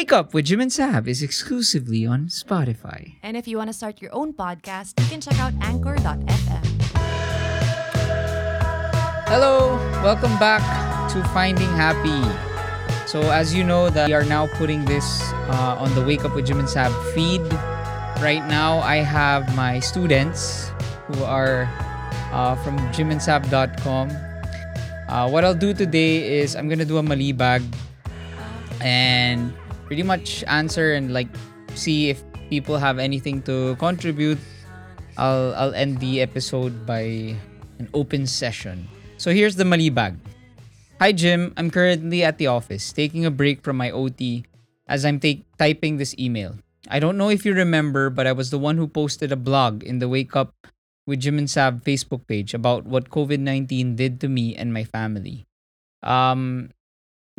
Wake Up with Jim and Saab is exclusively on Spotify. And if you want to start your own podcast, you can check out anchor.fm. Hello, welcome back to Finding Happy. So as you know that we are now putting this uh, on the Wake Up with Jim and Saab feed. Right now I have my students who are uh, from jimandsaab.com. Uh, what I'll do today is I'm gonna do a malibag and pretty much answer and like see if people have anything to contribute. I'll I'll end the episode by an open session. So here's the malibag. Hi Jim, I'm currently at the office taking a break from my OT as I'm take, typing this email. I don't know if you remember, but I was the one who posted a blog in the Wake Up with Jim and Saab Facebook page about what COVID 19 did to me and my family. Um,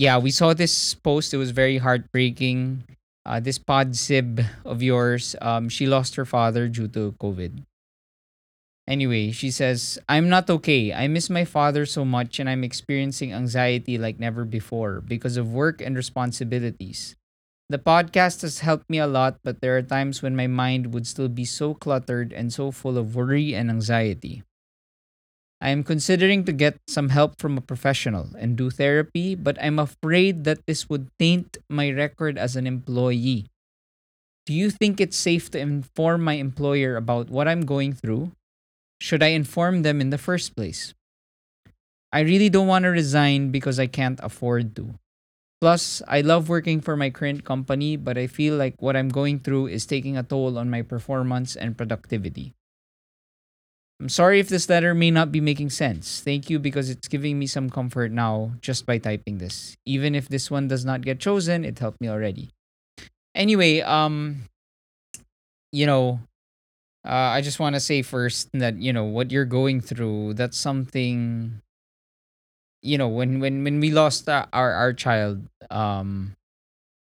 yeah, we saw this post. It was very heartbreaking. Uh, this pod sib of yours, um, she lost her father due to COVID. Anyway, she says, I'm not okay. I miss my father so much and I'm experiencing anxiety like never before because of work and responsibilities. The podcast has helped me a lot, but there are times when my mind would still be so cluttered and so full of worry and anxiety. I am considering to get some help from a professional and do therapy, but I'm afraid that this would taint my record as an employee. Do you think it's safe to inform my employer about what I'm going through? Should I inform them in the first place? I really don't want to resign because I can't afford to. Plus, I love working for my current company, but I feel like what I'm going through is taking a toll on my performance and productivity. I'm sorry if this letter may not be making sense. Thank you because it's giving me some comfort now just by typing this. Even if this one does not get chosen, it helped me already. Anyway, um you know, uh, I just want to say first that you know what you're going through. That's something. You know, when when when we lost our our, our child, um,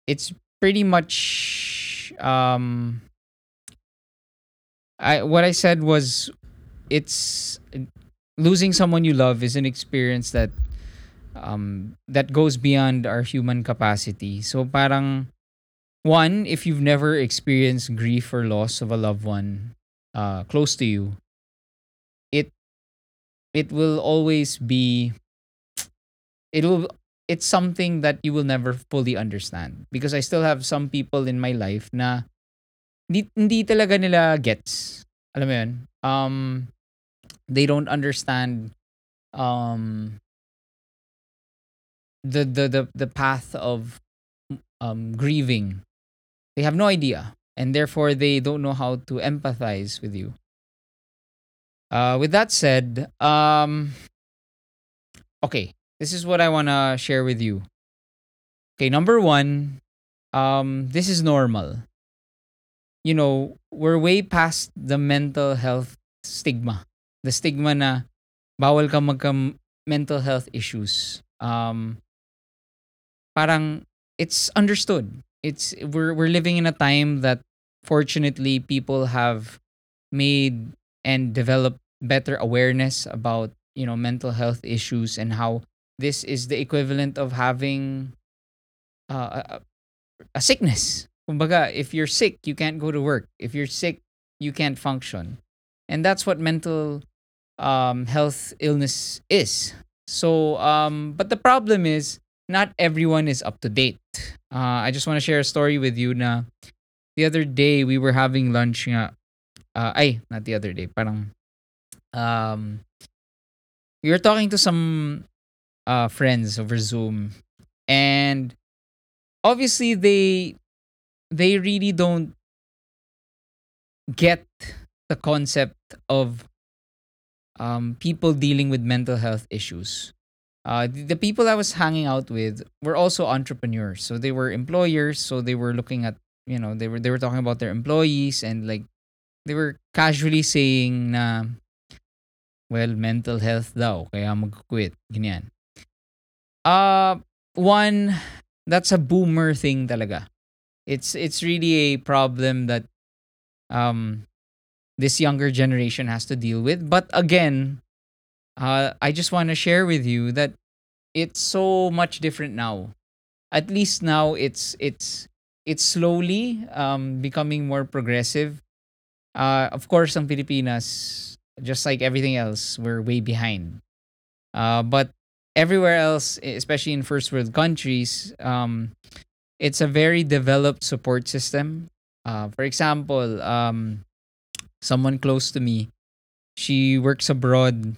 it's pretty much um. I what I said was it's losing someone you love is an experience that um that goes beyond our human capacity. So parang one, if you've never experienced grief or loss of a loved one uh close to you, it it will always be it will it's something that you will never fully understand because I still have some people in my life na hindi, hindi talaga nila gets. Alam mo yun? Um, they don't understand um the the the, the path of um grieving. They have no idea and therefore they don't know how to empathize with you. Uh with that said um okay this is what i want to share with you. Okay number 1 um this is normal. You know we're way past the mental health stigma the stigma na bawal ka magka mental health issues. Um, parang it's understood. It's we're we're living in a time that fortunately people have made and developed better awareness about you know mental health issues and how this is the equivalent of having uh, a, a sickness. Kumbaga, if you're sick, you can't go to work. If you're sick, you can't function. And that's what mental um, health illness is. So, um, but the problem is not everyone is up to date. Uh, I just want to share a story with you. Na the other day we were having lunch nga. Uh, ay, not the other day. Parang um, we were talking to some uh, friends over Zoom, and obviously they they really don't get the concept of um, people dealing with mental health issues. Uh, the, the people I was hanging out with were also entrepreneurs. So they were employers. So they were looking at, you know, they were they were talking about their employees and like they were casually saying na, well, mental health daw, kaya mag-quit. Ganyan. Uh, one, that's a boomer thing talaga. It's it's really a problem that um this younger generation has to deal with. But again, uh, I just want to share with you that it's so much different now. At least now it's it's it's slowly um, becoming more progressive. Uh, of course, ang Pilipinas, just like everything else, we're way behind. Uh, but everywhere else, especially in first world countries, um, it's a very developed support system. Uh, for example, um, someone close to me, she works abroad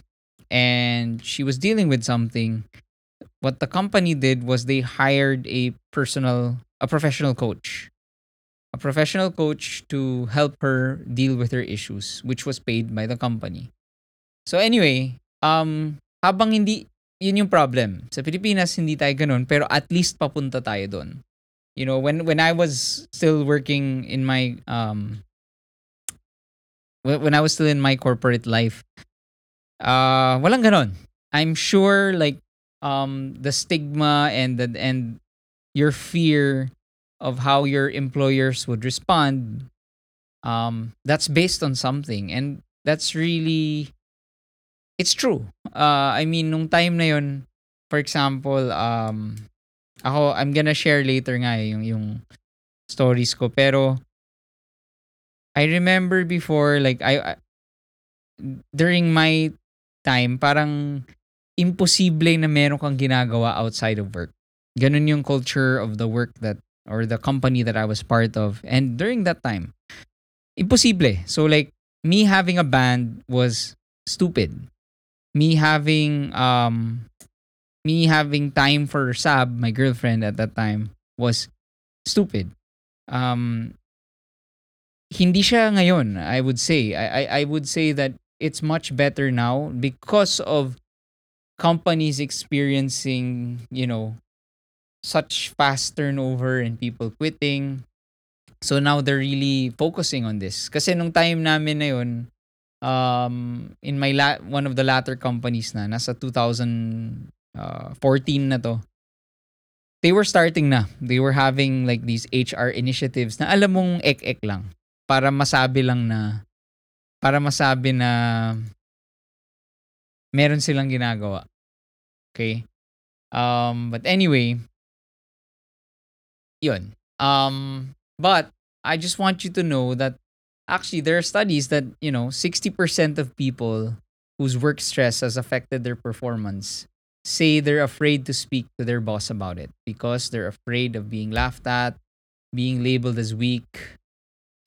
and she was dealing with something. What the company did was they hired a personal, a professional coach, a professional coach to help her deal with her issues, which was paid by the company. So anyway, um, habang hindi, yun yung problem. Sa Pilipinas, hindi tayo ganun, pero at least papunta tayo doon. You know, when when I was still working in my um when I was still in my corporate life, uh walang ganon. I'm sure like um the stigma and the and your fear of how your employers would respond um that's based on something and that's really it's true. Uh I mean nung time na yun, for example, um ako I'm gonna share later nga yung yung stories ko pero I remember before like I, I during my time parang imposible na meron kang ginagawa outside of work. Ganun yung culture of the work that or the company that I was part of. And during that time, imposible. So like me having a band was stupid. Me having um me having time for Sab, my girlfriend at that time, was stupid. Um hindi siya ngayon, I would say. I, I, I would say that it's much better now because of companies experiencing, you know, such fast turnover and people quitting. So now they're really focusing on this. Kasi nung time namin na yun, um, in my la- one of the latter companies na, nasa 2014 na to, they were starting na. They were having like these HR initiatives na alam mong ek-ek lang para masabi lang na para masabi na meron silang ginagawa. Okay? Um, but anyway, yun. Um, but I just want you to know that actually there are studies that, you know, 60% of people whose work stress has affected their performance say they're afraid to speak to their boss about it because they're afraid of being laughed at, being labeled as weak,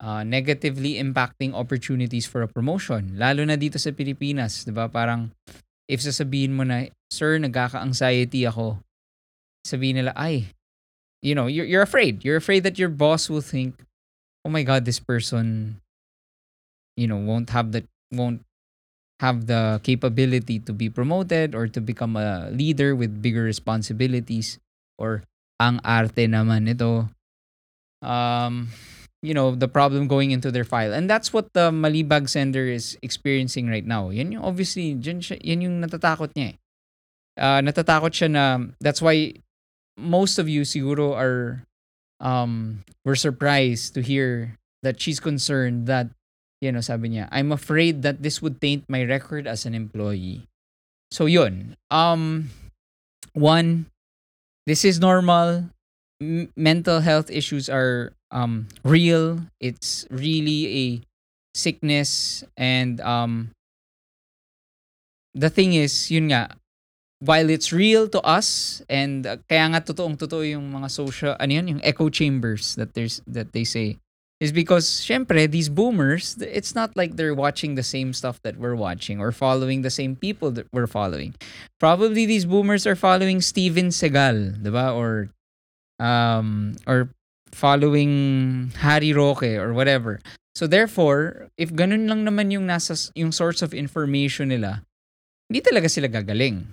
uh, negatively impacting opportunities for a promotion. Lalo na dito sa Pilipinas, 'di ba? Parang if sasabihin mo na, "Sir, nagkaka-anxiety ako." Sabihin nila, "Ay, you know, you're you're afraid. You're afraid that your boss will think, "Oh my god, this person you know, won't have the won't have the capability to be promoted or to become a leader with bigger responsibilities or ang arte naman ito um you know the problem going into their file. And that's what the Malibag sender is experiencing right now. Yan yung obviously dyan siya, yan yung natatakot niya eh. uh, natatakot siya na that's why most of you siguro are um were surprised to hear that she's concerned that you know sabi niya I'm afraid that this would taint my record as an employee. So yun. Um one this is normal. M- mental health issues are um real. It's really a sickness and um the thing is yun nga while it's real to us and uh, kaya nga totoong totoo yung mga social ano yun yung echo chambers that there's that they say is because syempre these boomers it's not like they're watching the same stuff that we're watching or following the same people that we're following. Probably these boomers are following Steven Seagal diba or um or following Harry Roque or whatever. So therefore if ganun lang naman yung nasa yung source of information nila hindi talaga sila gagaling.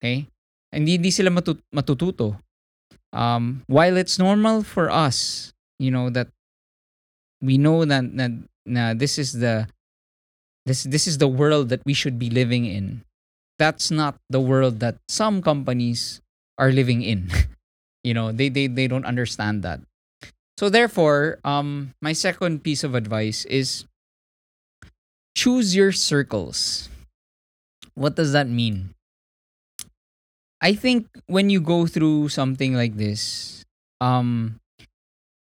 Okay? Hindi hindi sila matut- matututo. Um while it's normal for us you know that we know that, that na this is the this this is the world that we should be living in. That's not the world that some companies are living in. You know they they, they don't understand that so therefore um my second piece of advice is choose your circles what does that mean i think when you go through something like this um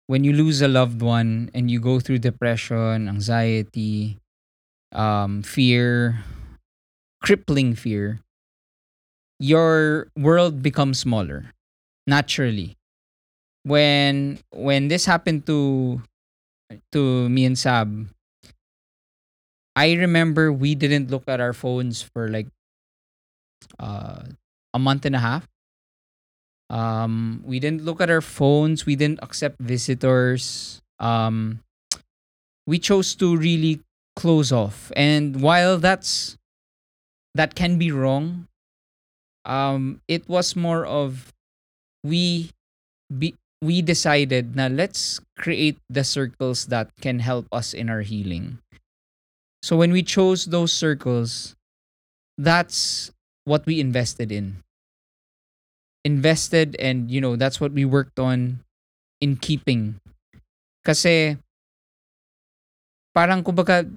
when you lose a loved one and you go through depression, anxiety, um, fear, crippling fear, your world becomes smaller naturally. When when this happened to to me and Saab, I remember we didn't look at our phones for like uh, a month and a half. Um, we didn't look at our phones. We didn't accept visitors. Um, we chose to really close off. And while that's that can be wrong, um, it was more of we be, we decided na let's create the circles that can help us in our healing. So when we chose those circles, that's what we invested in. Invested and you know, that's what we worked on in keeping. Kasi parang kumbaga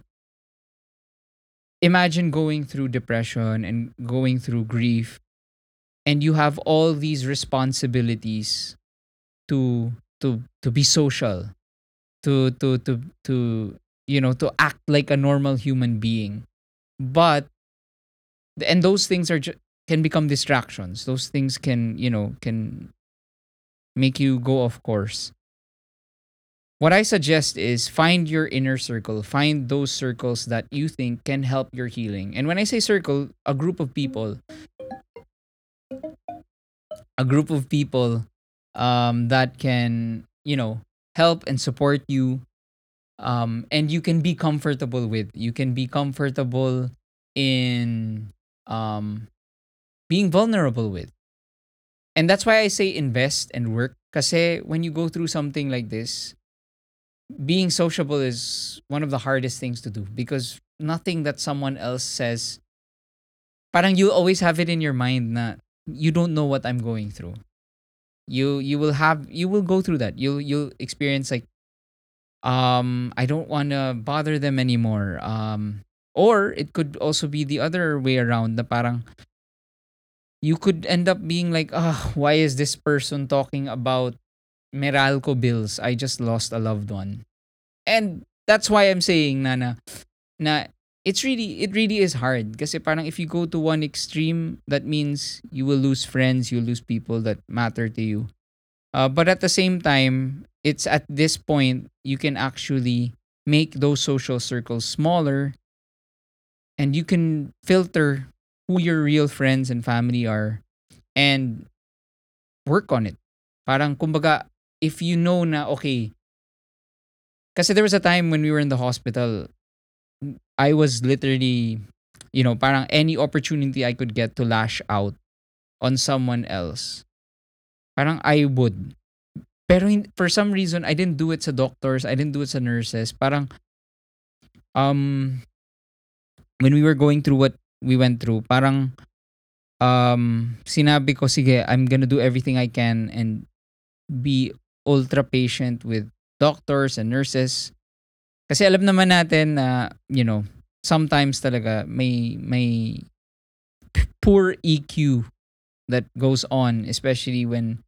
imagine going through depression and going through grief and you have all these responsibilities to to to be social to to to to you know to act like a normal human being. But and those things are ju- can become distractions. Those things can you know can make you go off course. What i suggest is find your inner circle. Find those circles that you think can help your healing. And when i say circle a group of people. A group of people um, that can you know help and support you um, and you can be comfortable with. You can be comfortable in um, being vulnerable with. And that's why i say invest and work. Because when you go through something like this being sociable is one of the hardest things to do because nothing that someone else says parang you always have it in your mind na you don't know what I'm going through. You you will have you will go through that. You'll you'll experience like um I don't want to bother them anymore. Um or it could also be the other way around. The parang you could end up being like, ah, why is this person talking about Meralco bills? I just lost a loved one. And that's why I'm saying na na, na it's really it really is hard. Parang if you go to one extreme that means you will lose friends you lose people that matter to you. Uh, but at the same time it's at this point you can actually make those social circles smaller and you can filter who your real friends and family are and work on it. Parang kumbaga if you know na okay kasi there was a time when we were in the hospital I was literally, you know, parang any opportunity I could get to lash out on someone else, parang I would. Pero for some reason, I didn't do it sa doctors, I didn't do it sa nurses. Parang, um, when we were going through what we went through, parang, um, sinabi ko, sige, I'm gonna do everything I can and be ultra patient with doctors and nurses Kasi alam naman natin na, you know, sometimes talaga may may poor EQ that goes on, especially when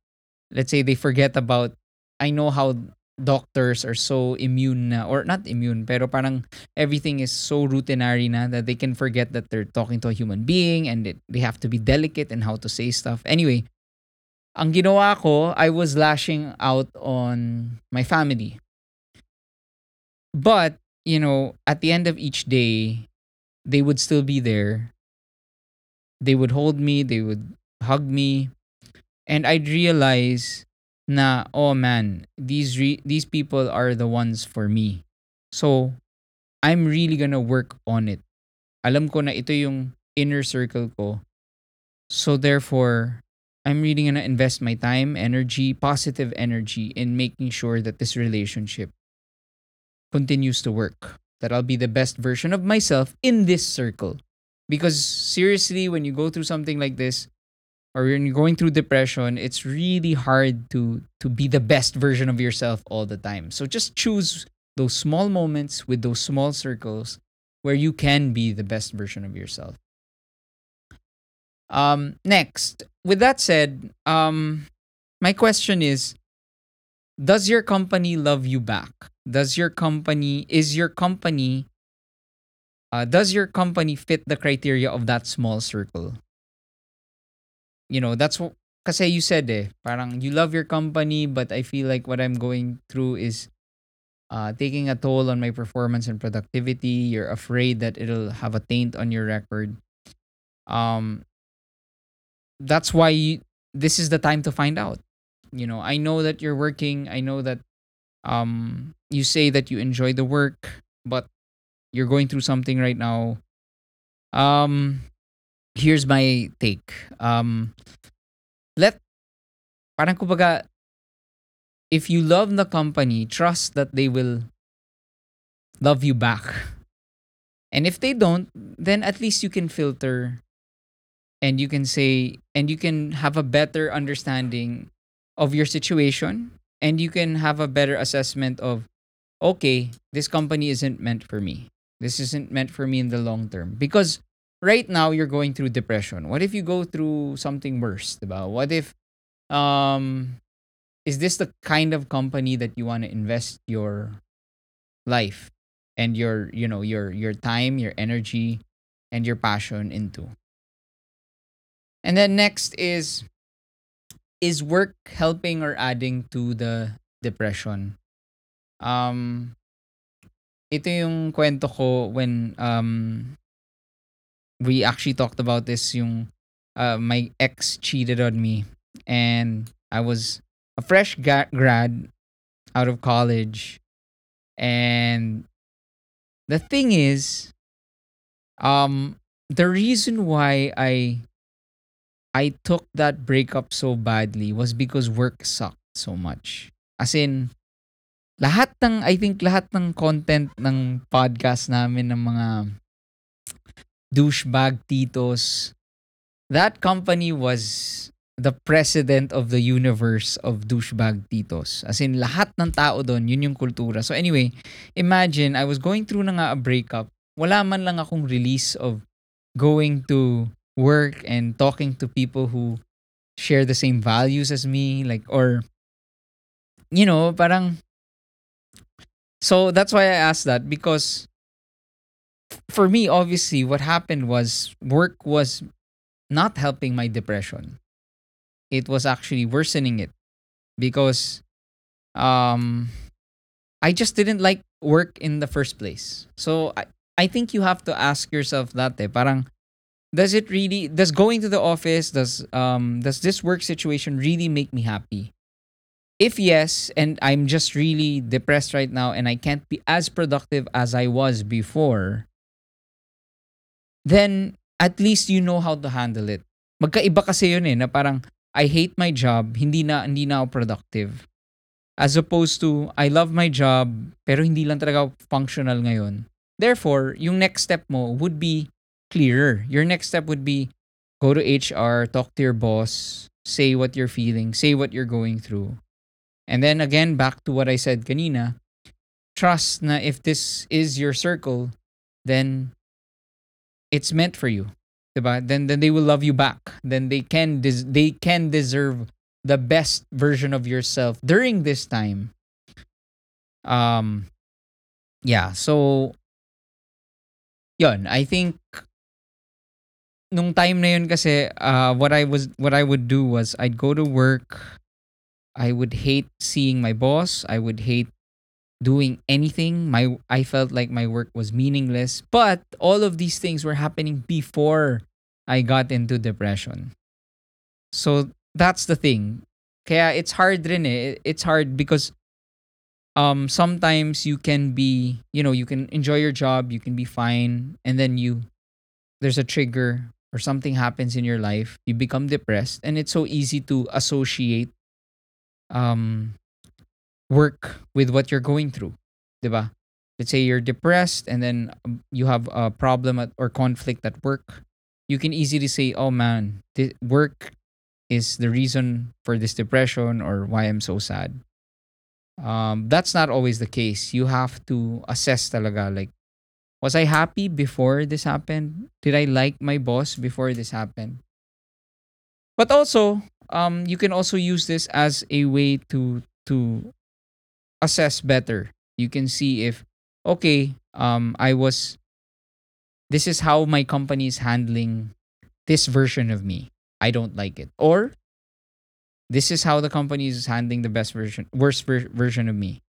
let's say they forget about I know how doctors are so immune na or not immune pero parang everything is so routinary na that they can forget that they're talking to a human being and it, they have to be delicate in how to say stuff. Anyway, ang ginawa ko, I was lashing out on my family. But, you know, at the end of each day, they would still be there. They would hold me, they would hug me, and I'd realize na oh man, these re- these people are the ones for me. So, I'm really gonna work on it. Alam ko na ito yung inner circle ko. So therefore, I'm really gonna invest my time, energy, positive energy in making sure that this relationship continues to work. That I'll be the best version of myself in this circle. Because seriously, when you go through something like this, or when you're going through depression, it's really hard to to be the best version of yourself all the time. So just choose those small moments with those small circles where you can be the best version of yourself. Um, next, with that said, um, my question is does your company love you back? Does your company is your company uh, does your company fit the criteria of that small circle? You know, that's what kasi you said eh, parang you love your company but I feel like what I'm going through is uh, taking a toll on my performance and productivity. You're afraid that it'll have a taint on your record. Um, that's why you, this is the time to find out. You know, I know that you're working. I know that um, you say that you enjoy the work, but you're going through something right now. Um, here's my take. Um, let parang kumbaga if you love the company, trust that they will love you back. And if they don't, then at least you can filter and you can say, and you can have a better understanding of your situation and you can have a better assessment of, okay, this company isn't meant for me. This isn't meant for me in the long term. Because right now you're going through depression. What if you go through something worse? Diba? What if um is this the kind of company that you want to invest your life and your you know your your time your energy and your passion into and then next is is work helping or adding to the depression? Um ito yung kwento ko when um we actually talked about this yung uh, my ex cheated on me and I was a fresh ga- grad out of college. And the thing is um the reason why I I took that breakup so badly was because work sucked so much. As in lahat ng I think lahat ng content ng podcast namin ng mga douchebag titos that company was the president of the universe of douchebag titos. As in, lahat ng tao doon, yun yung kultura. So anyway, imagine, I was going through na nga a breakup. Wala man lang akong release of going to work and talking to people who share the same values as me. Like, or, you know, parang, so that's why I asked that because for me, obviously, what happened was work was not helping my depression it was actually worsening it because um I just didn't like work in the first place. So I, I think you have to ask yourself that eh, parang does it really does going to the office does um does this work situation really make me happy? If yes, and I'm just really depressed right now and I can't be as productive as I was before, then at least you know how to handle it. Magkaiba kasi yun eh, na parang I hate my job, hindi na hindi na ako productive. As opposed to I love my job pero hindi lang talaga functional ngayon. Therefore, yung next step mo would be clearer. Your next step would be go to HR, talk to your boss, say what you're feeling, say what you're going through. And then again, back to what I said kanina, trust na if this is your circle, then it's meant for you. diba? Then then they will love you back. Then they can des- they can deserve the best version of yourself during this time. Um yeah, so yun, I think nung time na yun kasi uh, what I was what I would do was I'd go to work I would hate seeing my boss I would hate doing anything. My I felt like my work was meaningless. But all of these things were happening before I got into depression. So that's the thing. Kaya it's hard rin eh. It's hard because um sometimes you can be, you know, you can enjoy your job, you can be fine, and then you there's a trigger or something happens in your life, you become depressed, and it's so easy to associate um work with what you're going through. Diba? Let's say you're depressed and then um, you have a problem at, or conflict at work. You can easily say, oh man, this work is the reason for this depression or why I'm so sad. Um, that's not always the case. You have to assess talaga like, was I happy before this happened? Did I like my boss before this happened? But also, um, you can also use this as a way to to assess better. You can see if okay, um I was this is how my company is handling this version of me. I don't like it. Or this is how the company is handling the best version worst ver- version of me.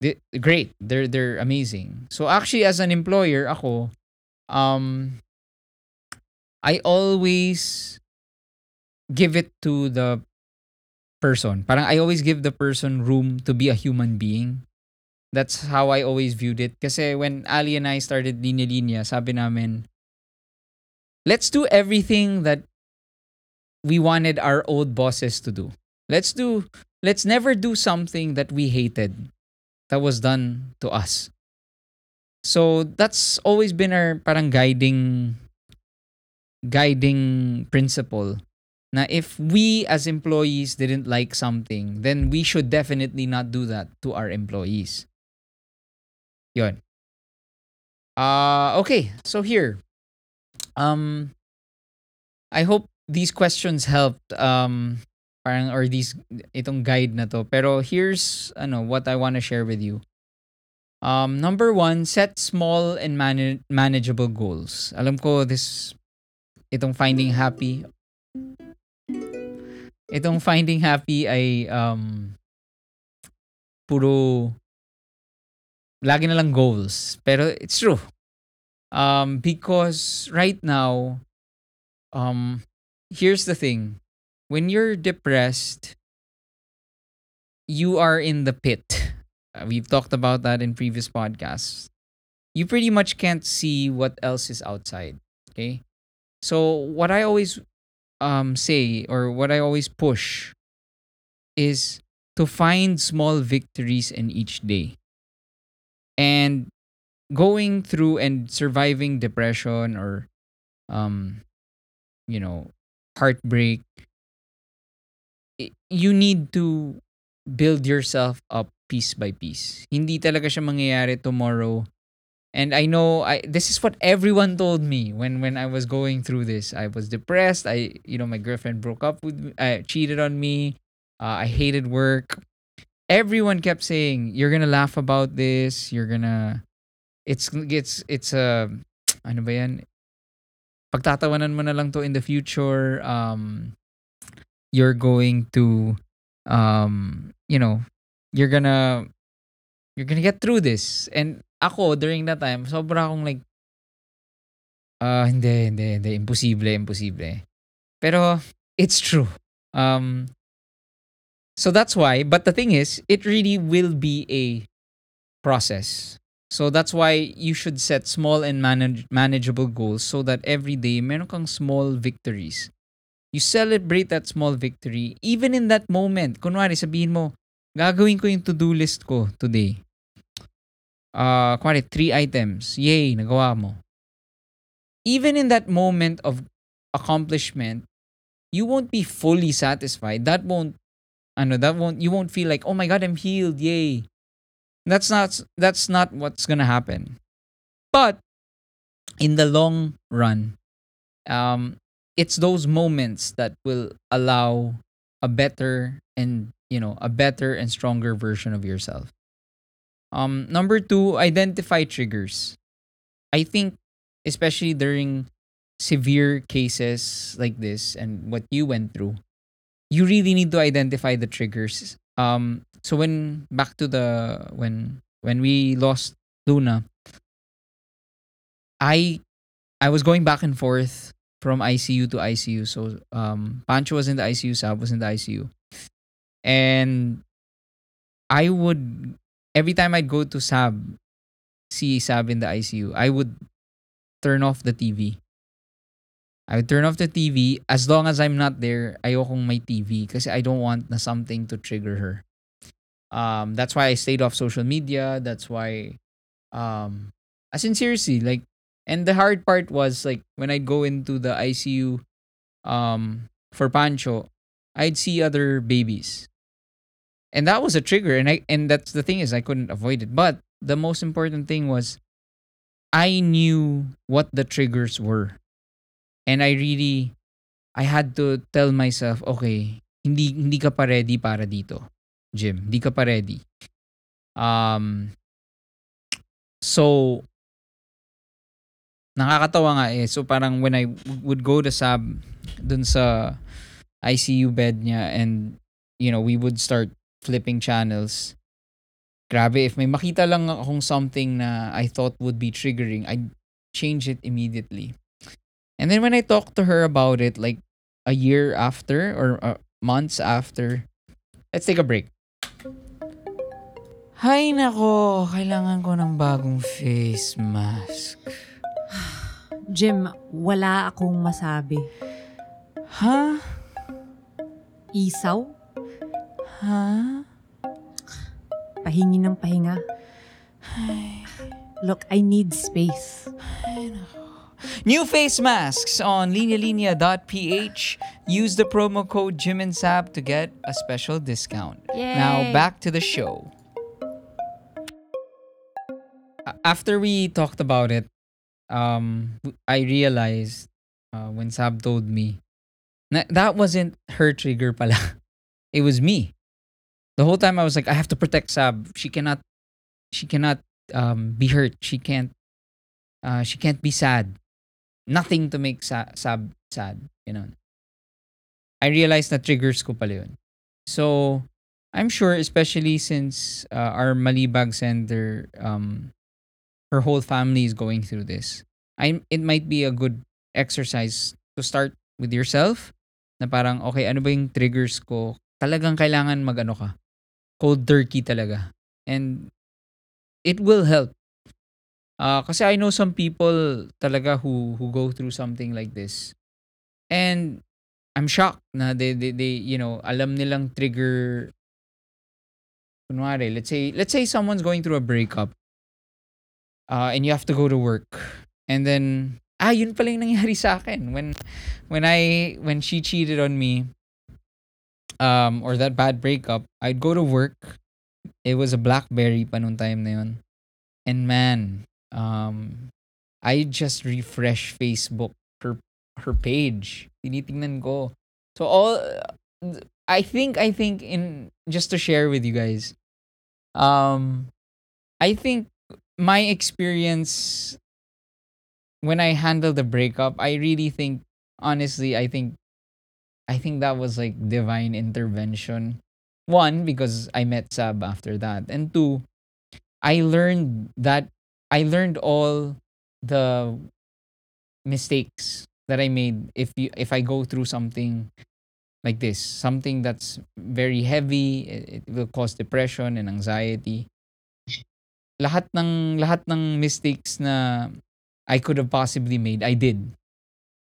Great. They're they're amazing. So actually as an employer ako um I always give it to the person. Parang I always give the person room to be a human being. That's how I always viewed it. Kasi when Ali and I started Linya Linya, sabi namin, let's do everything that we wanted our old bosses to do. Let's do, let's never do something that we hated that was done to us. So that's always been our parang guiding guiding principle Now if we as employees didn't like something, then we should definitely not do that to our employees. Yon. Uh, okay, so here. Um, I hope these questions helped um, parang, or these, itong guide na to. Pero here's ano, what I want to share with you. Um, number one, set small and man- manageable goals. Alam ko this, itong finding happy itong finding happy ay um puro lagi na lang goals. Pero it's true. Um because right now um here's the thing. When you're depressed, you are in the pit. Uh, we've talked about that in previous podcasts. You pretty much can't see what else is outside. Okay? So what I always um say or what I always push is to find small victories in each day. And going through and surviving depression or um you know heartbreak you need to build yourself up piece by piece. Hindi talaga siya mangyayari tomorrow and I know I this is what everyone told me when when I was going through this. I was depressed. I you know my girlfriend broke up with me, uh, cheated on me. Uh, I hated work. Everyone kept saying you're gonna laugh about this. You're gonna it's it's it's a ano ba yan? Pagtatawanan mo na lang to in the future. Um, you're going to um you know you're gonna you're gonna get through this. And ako during that time sobra akong like ah hindi hindi hindi. Imposible imposible. Pero it's true. Um so that's why but the thing is it really will be a process. So that's why you should set small and manage- manageable goals so that every day meron kang small victories you celebrate that small victory even in that moment kunwari sabihin mo gagawin ko yung to-do list ko today uh, kunwari, three items. Yay, nagawa mo. Even in that moment of accomplishment, you won't be fully satisfied. That won't, ano, that won't, you won't feel like, oh my God, I'm healed, yay. That's not, that's not what's gonna happen. But, in the long run, um, it's those moments that will allow a better and, you know, a better and stronger version of yourself. Um, number two, identify triggers. I think, especially during severe cases like this and what you went through, you really need to identify the triggers. Um, so when back to the when when we lost Luna, I I was going back and forth from ICU to ICU. So um, Pancho was in the ICU, Saab was in the ICU, and I would every time I'd go to Saab, see Saab in the ICU, I would turn off the TV. I would turn off the TV as long as I'm not there. I Ayokong may TV kasi I don't want na something to trigger her. Um, that's why I stayed off social media. That's why, um, as in seriously, like, and the hard part was like when I'd go into the ICU, um, for Pancho, I'd see other babies and that was a trigger and i and that's the thing is i couldn't avoid it but the most important thing was i knew what the triggers were and i really i had to tell myself okay hindi hindi ka pa ready para dito Jim. Di ka pa ready. Um, so, nakakatawa nga eh. So parang when I would go to Sab dun sa ICU bed niya and you know, we would start flipping channels. Grabe, if may makita lang akong something na I thought would be triggering, I'd change it immediately. And then when I talked to her about it, like a year after or uh, months after, let's take a break. Hay nako, kailangan ko ng bagong face mask. Jim, wala akong masabi. Ha? Isaw? Ha? Pahingi ng pahinga? Look, I need space. New face masks on linealinia.ph. Use the promo code Jim and Sab to get a special discount. Now Yay! back to the show. After we talked about it, um, I realized uh, when Saab told me na that wasn't her trigger pala. It was me. The whole time I was like, I have to protect Saab. She cannot, she cannot um, be hurt. She can't, uh, she can't be sad. Nothing to make sa- Saab sad. You know. I realized na triggers ko pala yun. So, I'm sure, especially since uh, our Malibag sender, um, her whole family is going through this. I it might be a good exercise to start with yourself. Na parang, okay, ano ba yung triggers ko? Talagang kailangan mag-ano ka. Cold turkey talaga. And it will help. Uh, kasi I know some people talaga who who go through something like this. And I'm shocked na they, they, they you know, alam nilang trigger kunwari, let's say let's say someone's going through a breakup uh, and you have to go to work. And then ah yun pala yung nangyari sa akin. When when I when she cheated on me um or that bad breakup I'd go to work. It was a blackberry pa nung time na yun. And man um I just refresh Facebook her her page. Tinitingnan ko. So all I think I think in just to share with you guys um I think my experience when I handled the breakup, I really think honestly, I think I think that was like divine intervention. One, because I met Saab after that. And two, I learned that I learned all the mistakes that I made if you if I go through something like this, something that's very heavy, it, it will cause depression and anxiety. Lahat ng lahat ng mistakes na I could have possibly made, I did.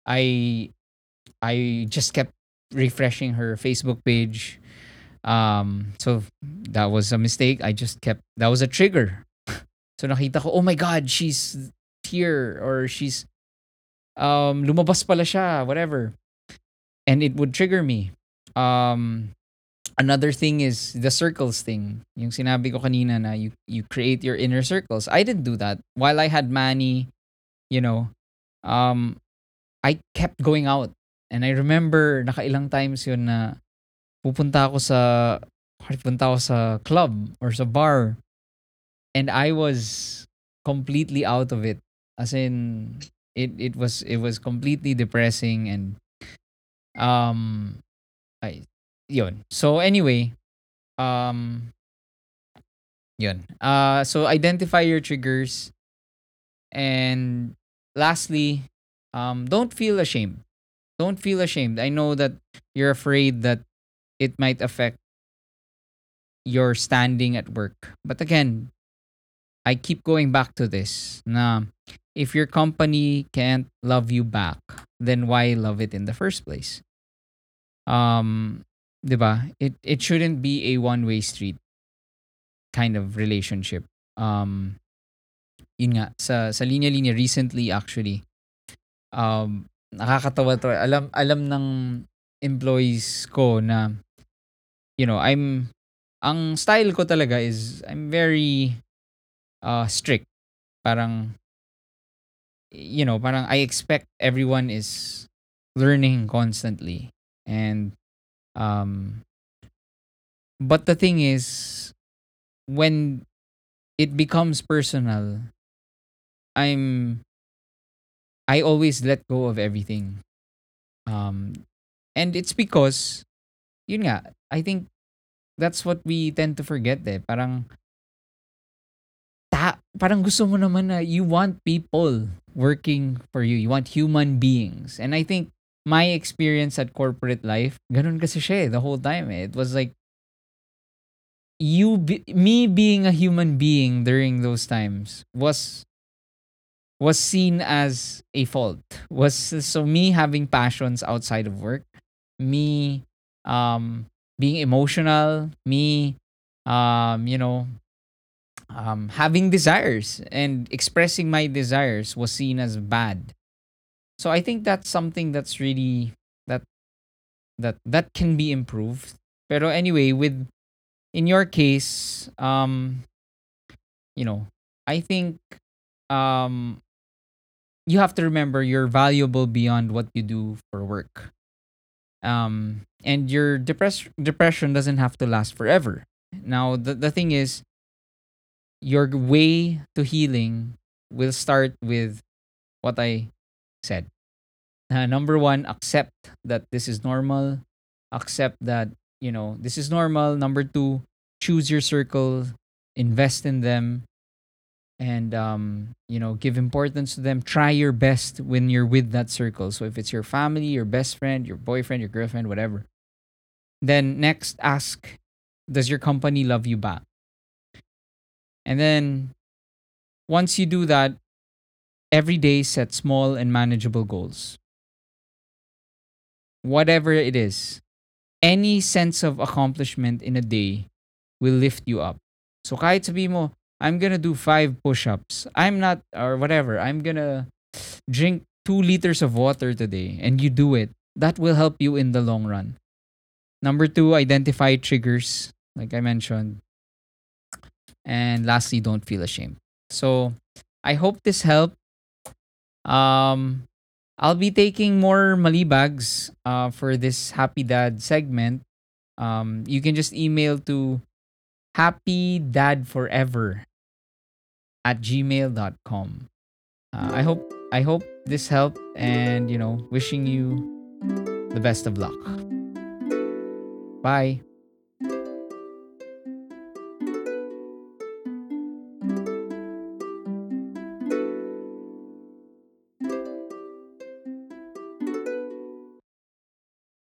I I just kept refreshing her Facebook page. Um so that was a mistake. I just kept that was a trigger. so nakita ko, oh my god, she's here or she's um lumabas pala siya, whatever. And it would trigger me. Um another thing is the circles thing. Yung sinabi ko kanina na you you create your inner circles. I didn't do that. While I had Manny, you know, um I kept going out. And I remember nakailang times yun na pupunta ako sa pupunta ako sa club or sa bar and I was completely out of it. As in it it was it was completely depressing and um ay yun. So anyway, um yun. Uh so identify your triggers and lastly, um don't feel ashamed. Don't feel ashamed. I know that you're afraid that it might affect your standing at work. But again, I keep going back to this. Na if your company can't love you back, then why love it in the first place? Um, 'di ba? It it shouldn't be a one-way street kind of relationship. Um, yun nga sa sa linya-linya recently actually um nakakatawa to alam alam ng employees ko na you know I'm ang style ko talaga is I'm very uh strict parang you know parang I expect everyone is learning constantly and um But the thing is, when it becomes personal, I'm I always let go of everything. Um and it's because yun nga, I think that's what we tend to forget eh. Parang ta parang gusto mo naman na you want people working for you. You want human beings. And I think my experience at corporate life, ganun kasi siya eh, the whole time eh. It was like you be, me being a human being during those times was was seen as a fault. Was so me having passions outside of work, me um being emotional, me um you know um having desires and expressing my desires was seen as bad. So I think that's something that's really that that that can be improved. Pero anyway, with in your case, um you know, I think um you have to remember you're valuable beyond what you do for work. Um, and your depress- depression doesn't have to last forever. Now, the, the thing is, your way to healing will start with what I said. Uh, number one, accept that this is normal. Accept that, you know, this is normal. Number two, choose your circle, invest in them, and um, you know give importance to them try your best when you're with that circle so if it's your family your best friend your boyfriend your girlfriend whatever then next ask does your company love you back and then once you do that every day set small and manageable goals whatever it is any sense of accomplishment in a day will lift you up so kahit sabi mo I'm gonna do five push-ups. I'm not or whatever. I'm gonna drink two liters of water today, and you do it. That will help you in the long run. Number two, identify triggers, like I mentioned. And lastly, don't feel ashamed. So I hope this helped. Um, I'll be taking more malibags uh, for this Happy Dad segment. Um, you can just email to happydadforever at gmail.com. Uh, I hope I hope this helped and you know wishing you the best of luck. Bye.